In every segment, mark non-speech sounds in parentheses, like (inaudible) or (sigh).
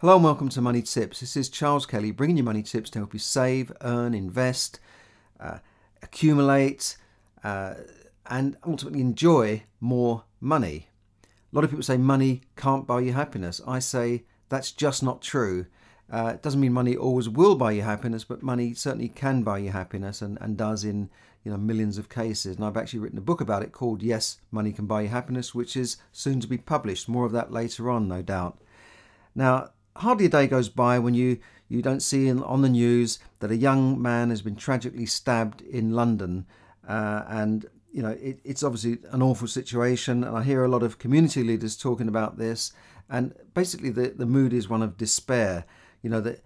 Hello and welcome to Money Tips. This is Charles Kelly bringing you money tips to help you save, earn, invest, uh, accumulate, uh, and ultimately enjoy more money. A lot of people say money can't buy you happiness. I say that's just not true. Uh, it doesn't mean money always will buy you happiness, but money certainly can buy you happiness and, and does in you know millions of cases. And I've actually written a book about it called Yes, Money Can Buy You Happiness, which is soon to be published. More of that later on, no doubt. Now, hardly a day goes by when you, you don't see in, on the news that a young man has been tragically stabbed in London. Uh, and, you know, it, it's obviously an awful situation. And I hear a lot of community leaders talking about this. And basically, the, the mood is one of despair. You know, that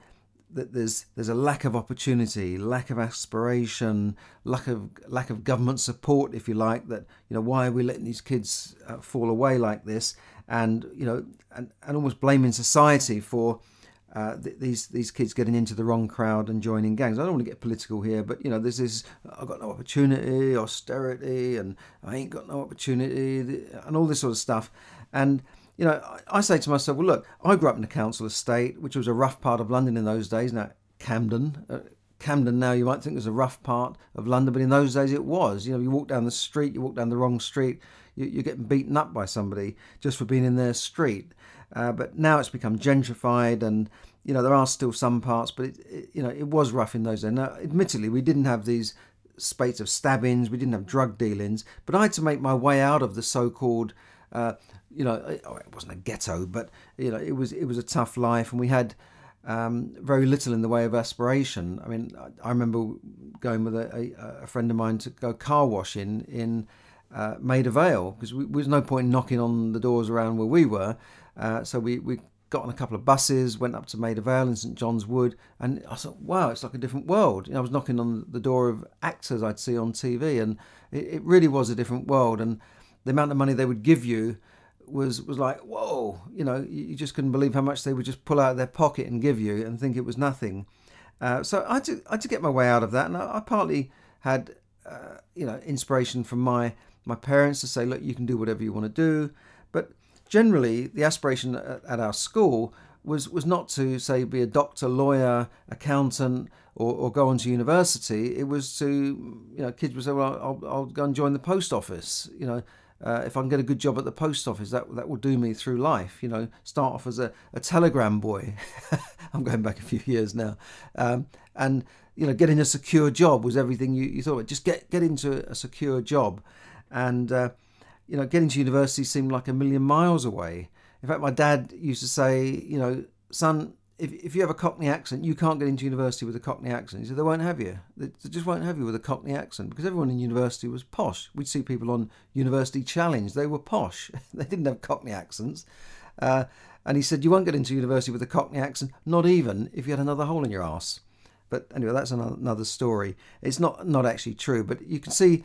that there's there's a lack of opportunity, lack of aspiration, lack of lack of government support, if you like. That you know why are we letting these kids uh, fall away like this? And you know, and, and almost blaming society for uh, th- these these kids getting into the wrong crowd and joining gangs. I don't want to get political here, but you know, this is I've got no opportunity, austerity, and I ain't got no opportunity, and all this sort of stuff. And you know, I, I say to myself, well, look, I grew up in a council estate, which was a rough part of London in those days. Now, Camden. Uh, Camden now you might think was a rough part of London, but in those days it was. You know, you walk down the street, you walk down the wrong street, you're getting beaten up by somebody just for being in their street. Uh, but now it's become gentrified, and you know there are still some parts, but it, it, you know it was rough in those days. Now, admittedly, we didn't have these spates of stabbings, we didn't have drug dealings, but I had to make my way out of the so-called. Uh, you know, it wasn't a ghetto, but you know, it was it was a tough life, and we had um, very little in the way of aspiration. I mean, I, I remember going with a, a, a, friend of mine to go car washing in uh, Maida Vale because there was no point knocking on the doors around where we were. Uh, so we, we got on a couple of buses, went up to Maida Vale in St John's Wood, and I thought, wow, it's like a different world. You know, I was knocking on the door of actors I'd see on TV, and it, it really was a different world. And the amount of money they would give you was was like, whoa, you know, you just couldn't believe how much they would just pull out of their pocket and give you, and think it was nothing. Uh, so I had, to, I had to get my way out of that, and I, I partly had, uh, you know, inspiration from my my parents to say, look, you can do whatever you want to do. But generally, the aspiration at our school was was not to say be a doctor, lawyer, accountant, or, or go on to university. It was to you know kids would say, well, I'll, I'll go and join the post office. You know. Uh, if I can get a good job at the post office, that that will do me through life. You know, start off as a, a telegram boy. (laughs) I'm going back a few years now, um, and you know, getting a secure job was everything you, you thought. Just get get into a secure job, and uh, you know, getting to university seemed like a million miles away. In fact, my dad used to say, you know, son, if, if you have a Cockney accent, you can't get into university with a Cockney accent. He said, they won't have you. They, just won't have you with a Cockney accent because everyone in university was posh. We'd see people on University Challenge, they were posh. (laughs) they didn't have Cockney accents. Uh, and he said, you won't get into university with a Cockney accent, not even if you had another hole in your ass. But anyway, that's another story. It's not, not actually true, but you can see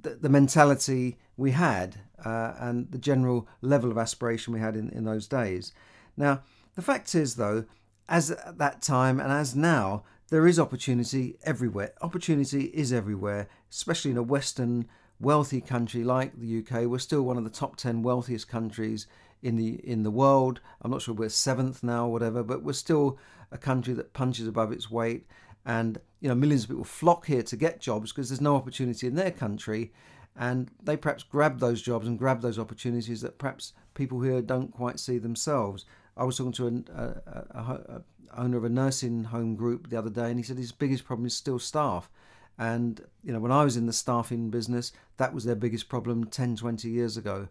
the, the mentality we had uh, and the general level of aspiration we had in, in those days. Now, the fact is, though, as at that time and as now, there is opportunity everywhere. Opportunity is everywhere, especially in a Western wealthy country like the UK. We're still one of the top 10 wealthiest countries in the in the world. I'm not sure we're seventh now or whatever, but we're still a country that punches above its weight and you know millions of people flock here to get jobs because there's no opportunity in their country. And they perhaps grab those jobs and grab those opportunities that perhaps people here don't quite see themselves. I was talking to a, a, a, a owner of a nursing home group the other day and he said his biggest problem is still staff. And you know when i was in the staffing business that was their biggest problem 10 20 years ago.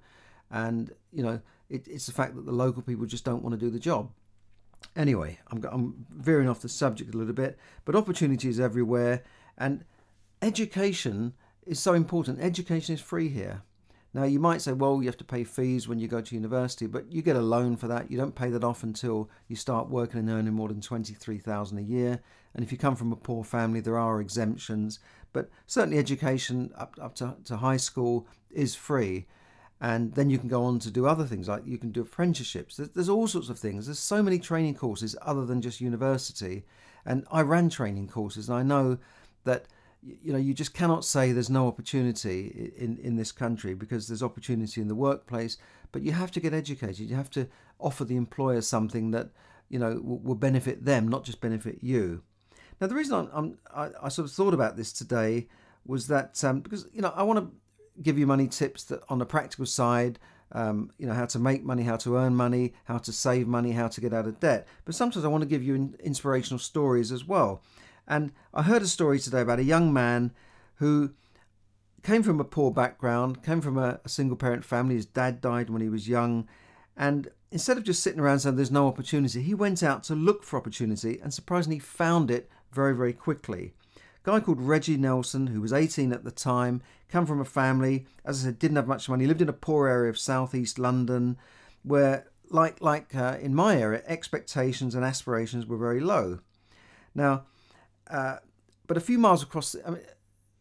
And you know it, it's the fact that the local people just don't want to do the job Anyway, I'm, I'm veering off the subject a little bit, but opportunities everywhere, and education is so important. Education is free here. Now, you might say, well, you have to pay fees when you go to university, but you get a loan for that. You don't pay that off until you start working and earning more than 23,000 a year. And if you come from a poor family, there are exemptions. But certainly education up, up to, to high school is free and then you can go on to do other things like you can do apprenticeships. There's, all sorts of things. There's so many training courses other than just university. And i ran training courses and i know that you know you just cannot say there's no opportunity in in this country because there's opportunity in the workplace. But you have to get educated. You have to offer the employer something that you know will, will benefit them, not just benefit you. Now, the reason I'm, I'm I, I sort of thought about this today was that um, because you know I want to give you money tips that on the practical side. Um, you know how to make money, how to earn money, how to save money, how to get out of debt. But sometimes I want to give you inspirational stories as well. And I heard a story today about a young man who came from a poor background, came from a, a single parent family. His dad died when he was young, and instead of just sitting around saying there's no opportunity, he went out to look for opportunity and surprisingly found it very, very quickly. Guy called Reggie Nelson, who was 18 at the time, come from a family, as I said, didn't have much money, lived in a poor area of southeast London, where, like like uh, in my area, expectations and aspirations were very low. Now, uh, but a few miles across, I mean,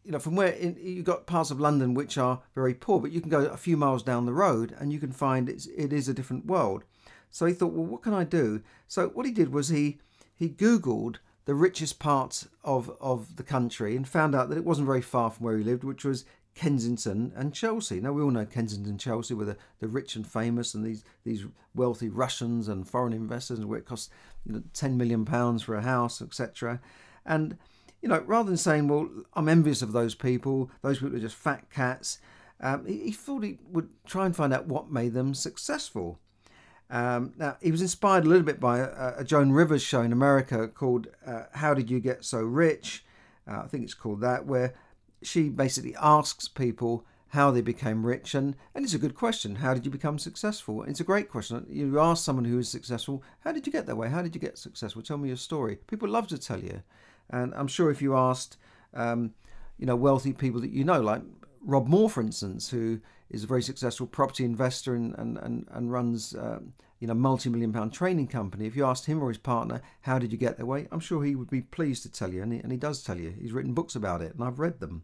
you know, from where in, you've got parts of London which are very poor, but you can go a few miles down the road and you can find it's, it is a different world. So he thought, well, what can I do? So what he did was he he Googled the richest parts of, of the country and found out that it wasn't very far from where he lived, which was Kensington and Chelsea. Now we all know Kensington and Chelsea were the, the rich and famous and these these wealthy Russians and foreign investors where it costs you know, 10 million pounds for a house, etc. And you know, rather than saying, well, I'm envious of those people, those people are just fat cats, um, he, he, thought he would try and find out what made them successful. Um, now, he was inspired a little bit by a, a Joan Rivers show in America called uh, How Did You Get So Rich? Uh, I think it's called that, where she basically asks people how they became rich. And, and it's a good question. How did you become successful? it's a great question. You ask someone who is successful, how did you get that way? How did you get successful? Tell me your story. People love to tell you. And I'm sure if you asked, um, you know, wealthy people that you know, like Rob Moore, for instance, who is a very successful property investor and and and, and runs um, you know multi-million pound training company. If you asked him or his partner, how did you get that way? I'm sure he would be pleased to tell you, and he, and he does tell you. He's written books about it, and I've read them.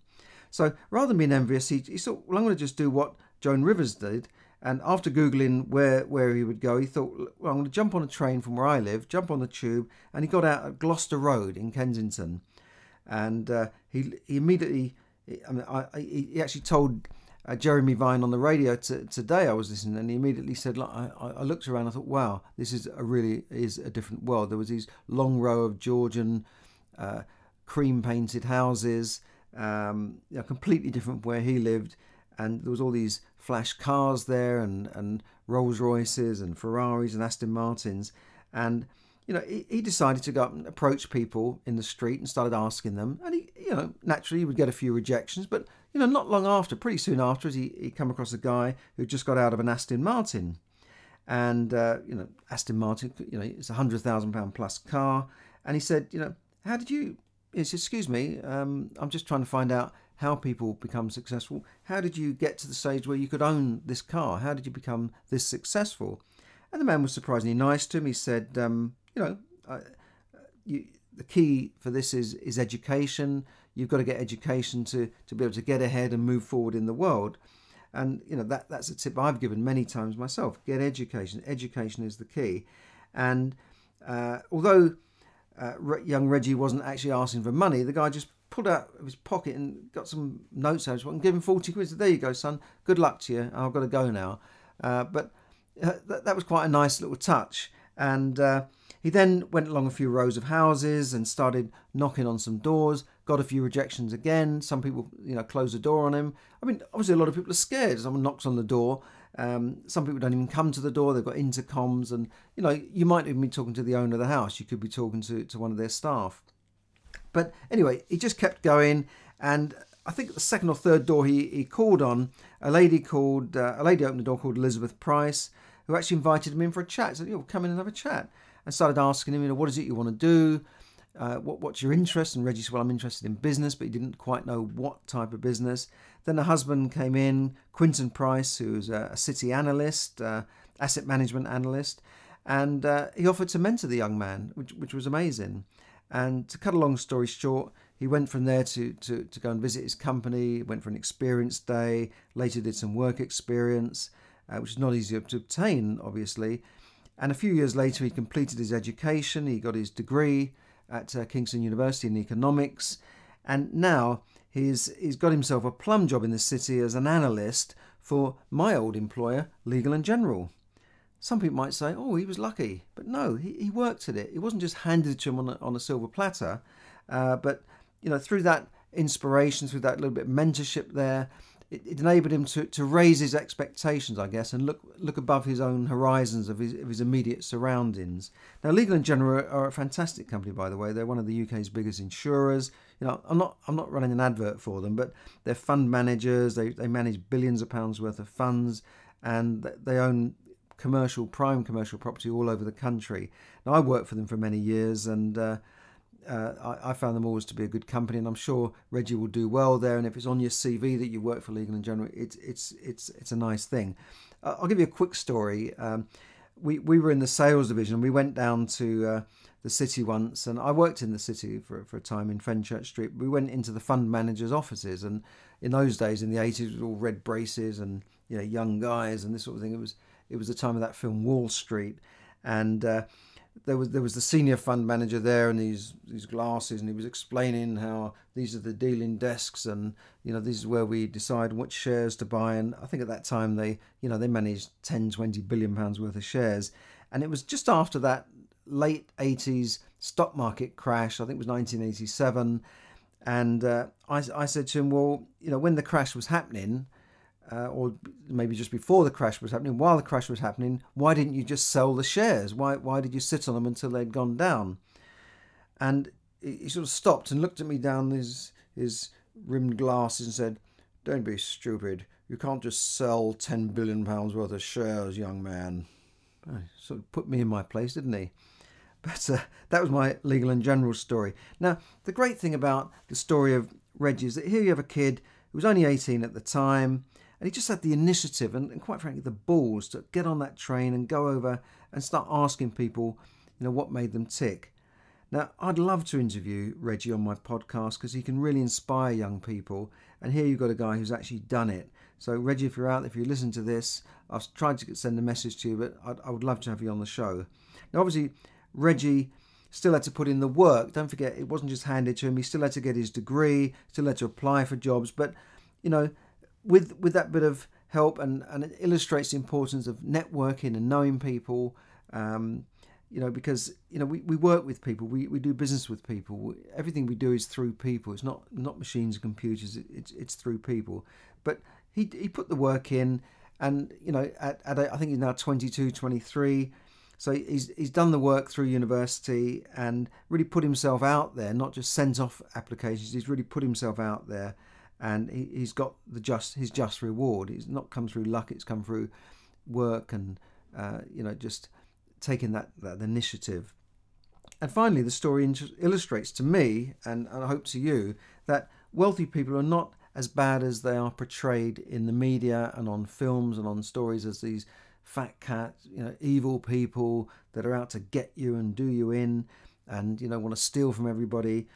So rather than being envious, he, he thought, well, I'm going to just do what Joan Rivers did. And after googling where where he would go, he thought, well, I'm going to jump on a train from where I live, jump on the tube, and he got out at Gloucester Road in Kensington, and uh, he he immediately, I mean, I, he actually told uh, Jeremy Vine on the radio t- today. I was listening, and he immediately said, like, I, I looked around, I thought, wow, this is a really is a different world. There was these long row of Georgian uh, cream painted houses, um, you know, completely different from where he lived and there was all these flash cars there and, and Rolls Royces and Ferraris and Aston Martins. And, you know, he, he decided to go up and approach people in the street and started asking them. And he, you know, naturally he would get a few rejections. But, you know, not long after, pretty soon after, he, he come across a guy who just got out of an Aston Martin. And, uh, you know, Aston Martin, you know, it's a £100,000 plus car. And he said, you know, how did you, he said, excuse me, um, I'm just trying to find out how people become successful. How did you get to the stage where you could own this car? How did you become this successful? And the man was surprisingly nice to him. He said, um, you know, uh, you, the key for this is is education. You've got to get education to to be able to get ahead and move forward in the world. And you know that that's a tip I've given many times myself. Get education. Education is the key. And uh, although uh, young Reggie wasn't actually asking for money, the guy just pulled out of his pocket and got some notes out and gave him 40 quid. Said, there you go, son. Good luck to you. I've got to go now. Uh, but uh, that, that, was quite a nice little touch. And uh, he then went along a few rows of houses and started knocking on some doors. Got a few rejections again. Some people, you know, closed the door on him. I mean, obviously, a lot of people are scared. Someone knocks on the door. Um, some people don't even come to the door. They've got intercoms, and you know, you might even be talking to the owner of the house. You could be talking to, to one of their staff. But anyway, he just kept going, and I think the second or third door he, he called on a lady called uh, a lady opened the door called Elizabeth Price, who actually invited him in for a chat. Said, "You come in and have a chat," and started asking him, you know, what is it you want to do? Uh, what, what's your interest? And Reggie said, well, I'm interested in business, but he didn't quite know what type of business. Then the husband came in, Quinton Price, who's a, a city analyst, uh, asset management analyst, and uh, he offered to mentor the young man, which, which was amazing. And to cut a long story short, he went from there to, to, to go and visit his company, went for an experience day, later did some work experience, uh, which is not easy to obtain, obviously. And a few years later, he completed his education, he got his degree at uh, Kingston University in economics, and now he's, he's got himself a plum job in the city as an analyst for my old employer, Legal and General. some people might say, oh, he was lucky. But no, he, he worked at it. It wasn't just handed to him on a, on a silver platter. Uh, but, you know, through that inspiration, through that little bit of mentorship there, it, it, enabled him to, to raise his expectations, I guess, and look look above his own horizons of his, of his immediate surroundings. Now, Legal and General are, a fantastic company, by the way. They're one of the UK's biggest insurers. You know, I'm not I'm not running an advert for them, but they're fund managers. They they manage billions of pounds worth of funds, and they own commercial, prime commercial property all over the country. Now, I worked for them for many years and uh, uh, I, I, found them always to be a good company, and I'm sure Reggie will do well there. And if it's on your CV that you work for Legal and General, it's it's it's it's a nice thing. Uh, I'll give you a quick story. Um, we we were in the sales division. We went down to uh, the city once, and I worked in the city for for a time in Fenchurch Street. We went into the fund managers' offices, and in those days, in the 80s, it was all red braces and you know young guys and this sort of thing. It was it was the time of that film Wall Street, and uh, there was there was the senior fund manager there and these these glasses, and he was explaining how these are the dealing desks, and you know this is where we decide which shares to buy. And I think at that time they you know they managed 10, 20 billion pounds worth of shares, and it was just after that late 80s stock market crash. I think it was 1987. And uh, I, I said to him, well, you know, when the crash was happening, uh, or maybe just before the crash was happening, while the crash was happening, why didn't you just sell the shares? Why, why did you sit on them until they'd gone down? And he sort of stopped and looked at me down his, his rimmed glasses and said, Don't be stupid. You can't just sell £10 billion worth of shares, young man. He sort of put me in my place, didn't he? But uh, that was my legal and general story. Now, the great thing about the story of Reggie is that here you have a kid who was only 18 at the time and he just had the initiative and, and, quite frankly the balls to get on that train and go over and start asking people, you know, what made them tick. Now, I'd love to interview Reggie on my podcast because he can really inspire young people. And here you've got a guy who's actually done it. So, Reggie, if you're out, if you listen to this, I've tried to send a message to you, but I'd, I would love to have you on the show. Now, obviously, Reggie still had to put in the work. Don't forget, it wasn't just handed to him. He still had to get his degree, still had to apply for jobs. But, you know, with with that bit of help and and it illustrates the importance of networking and knowing people um, you know because you know we, we work with people we, we do business with people. Everything we do is through people. It's not not machines and computers. It's it's through people. But he he put the work in and you know at, at a, I think he's now 22 23 so he's he's done the work through university and really put himself out there not just sent off applications. He's really put himself out there and he, has got the just his just reward. It's not come through luck; it's come through work and uh, you know just taking that that initiative. And finally, the story illustrates to me, and, and I hope to you, that wealthy people are not as bad as they are portrayed in the media and on films and on stories as these fat cats, you know, evil people that are out to get you and do you in, and you know want to steal from everybody.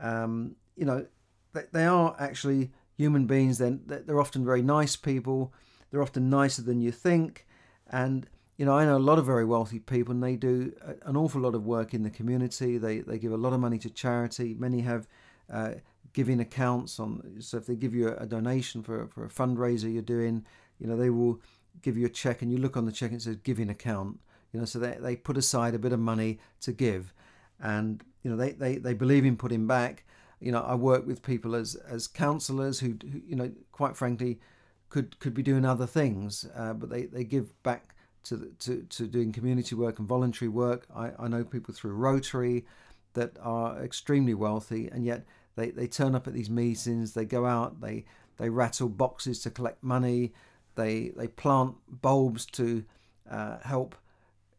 Um, you know, they are actually human beings. Then they're often very nice people. They're often nicer than you think. And you know, I know a lot of very wealthy people, and they do an awful lot of work in the community. They they give a lot of money to charity. Many have uh, giving accounts on. So if they give you a, donation for for a fundraiser you're doing, you know, they will give you a check, and you look on the check and it says giving account. You know, so they they put aside a bit of money to give, and you know they they they believe in putting back you know, I work with people as as counsellors who, who, you know, quite frankly, could could be doing other things, uh, but they, they give back to, the, to to doing community work and voluntary work. I, I know people through Rotary that are extremely wealthy, and yet they, they turn up at these meetings. They go out. They they rattle boxes to collect money. They they plant bulbs to uh, help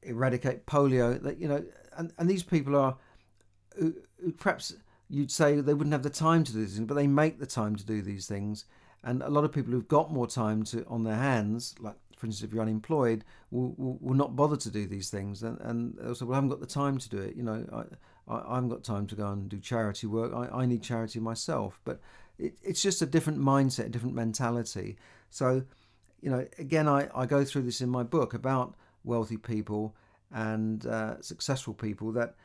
eradicate polio. That you know, and, and these people are who, who perhaps you'd say they wouldn't have the time to do these things, but they make the time to do these things. And a lot of people who've got more time to on their hands, like for instance, if you're unemployed, will, will, will not bother to do these things. And, and they'll say, well, I haven't got the time to do it. You know, I, I, I haven't got time to go and do charity work. I, I need charity myself. But it, it's just a different mindset, a different mentality. So, you know, again, I, I go through this in my book about wealthy people and uh, successful people that,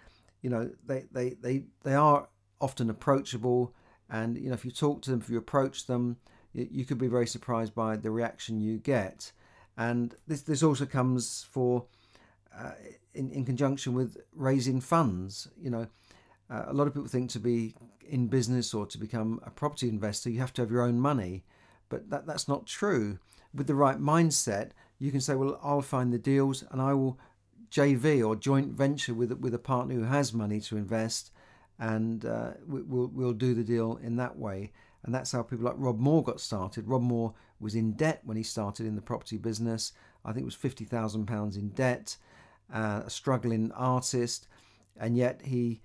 you know, they, they, they, they are often approachable. And you know, if you talk to them, if you approach them, you, you could be very surprised by the reaction you get. and this this also comes for uh, in in conjunction with raising funds. You know, uh, a lot of people think to be in business or to become a property investor, you have to have your own money, but that that's not true. With the right mindset, you can say, well, I'll find the deals and I will JV or joint venture with with a partner who has money to invest, and uh, we'll we'll do the deal in that way. And that's how people like Rob Moore got started. Rob Moore was in debt when he started in the property business. I think it was fifty thousand pounds in debt, uh, a struggling artist, and yet he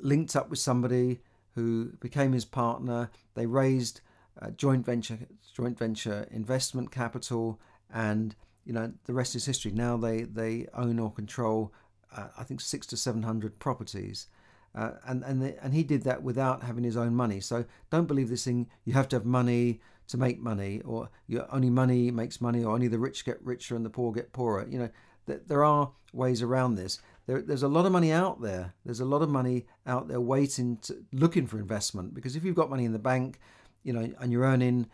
linked up with somebody who became his partner. They raised uh, joint venture joint venture investment capital and you know the rest is history. Now they they own or control, uh, I think six to seven hundred properties, uh, and and they, and he did that without having his own money. So don't believe this thing. You have to have money to make money, or your only money makes money, or only the rich get richer and the poor get poorer. You know, th- there are ways around this. There, there's a lot of money out there. There's a lot of money out there waiting, to, looking for investment. Because if you've got money in the bank, you know, and you're earning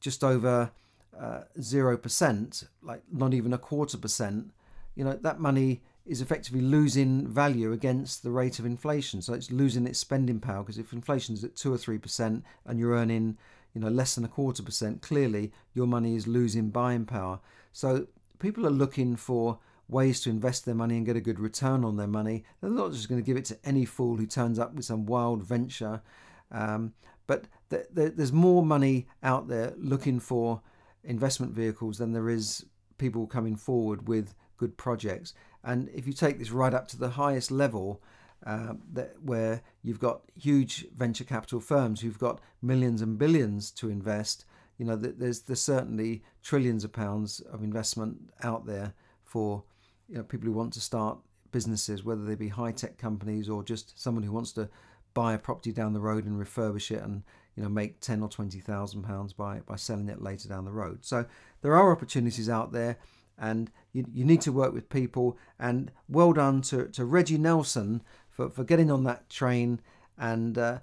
just over uh, zero percent, like not even a quarter percent, you know that money is effectively losing value against the rate of inflation. So it's losing its spending power because if inflation is at two or three percent and you're earning, you know, less than a quarter percent, clearly your money is losing buying power. So people are looking for ways to invest their money and get a good return on their money. They're not just going to give it to any fool who turns up with some wild venture. Um, but th- th- there's more money out there looking for investment vehicles than there is people coming forward with good projects. And if you take this right up to the highest level, uh, that where you've got huge venture capital firms who've got millions and billions to invest, you know, there's there's certainly trillions of pounds of investment out there for you know people who want to start businesses, whether they be high tech companies or just someone who wants to buy a property down the road and refurbish it and you know make ten or twenty thousand pounds by by selling it later down the road. So there are opportunities out there, and you, you need to work with people. And well done to, to Reggie Nelson for, for getting on that train and uh,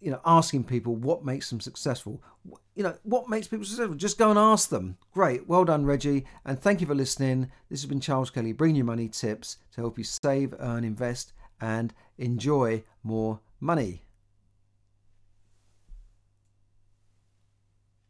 you know asking people what makes them successful. You know what makes people successful. Just go and ask them. Great, well done, Reggie, and thank you for listening. This has been Charles Kelly, bringing you money tips to help you save, earn, invest, and enjoy more money.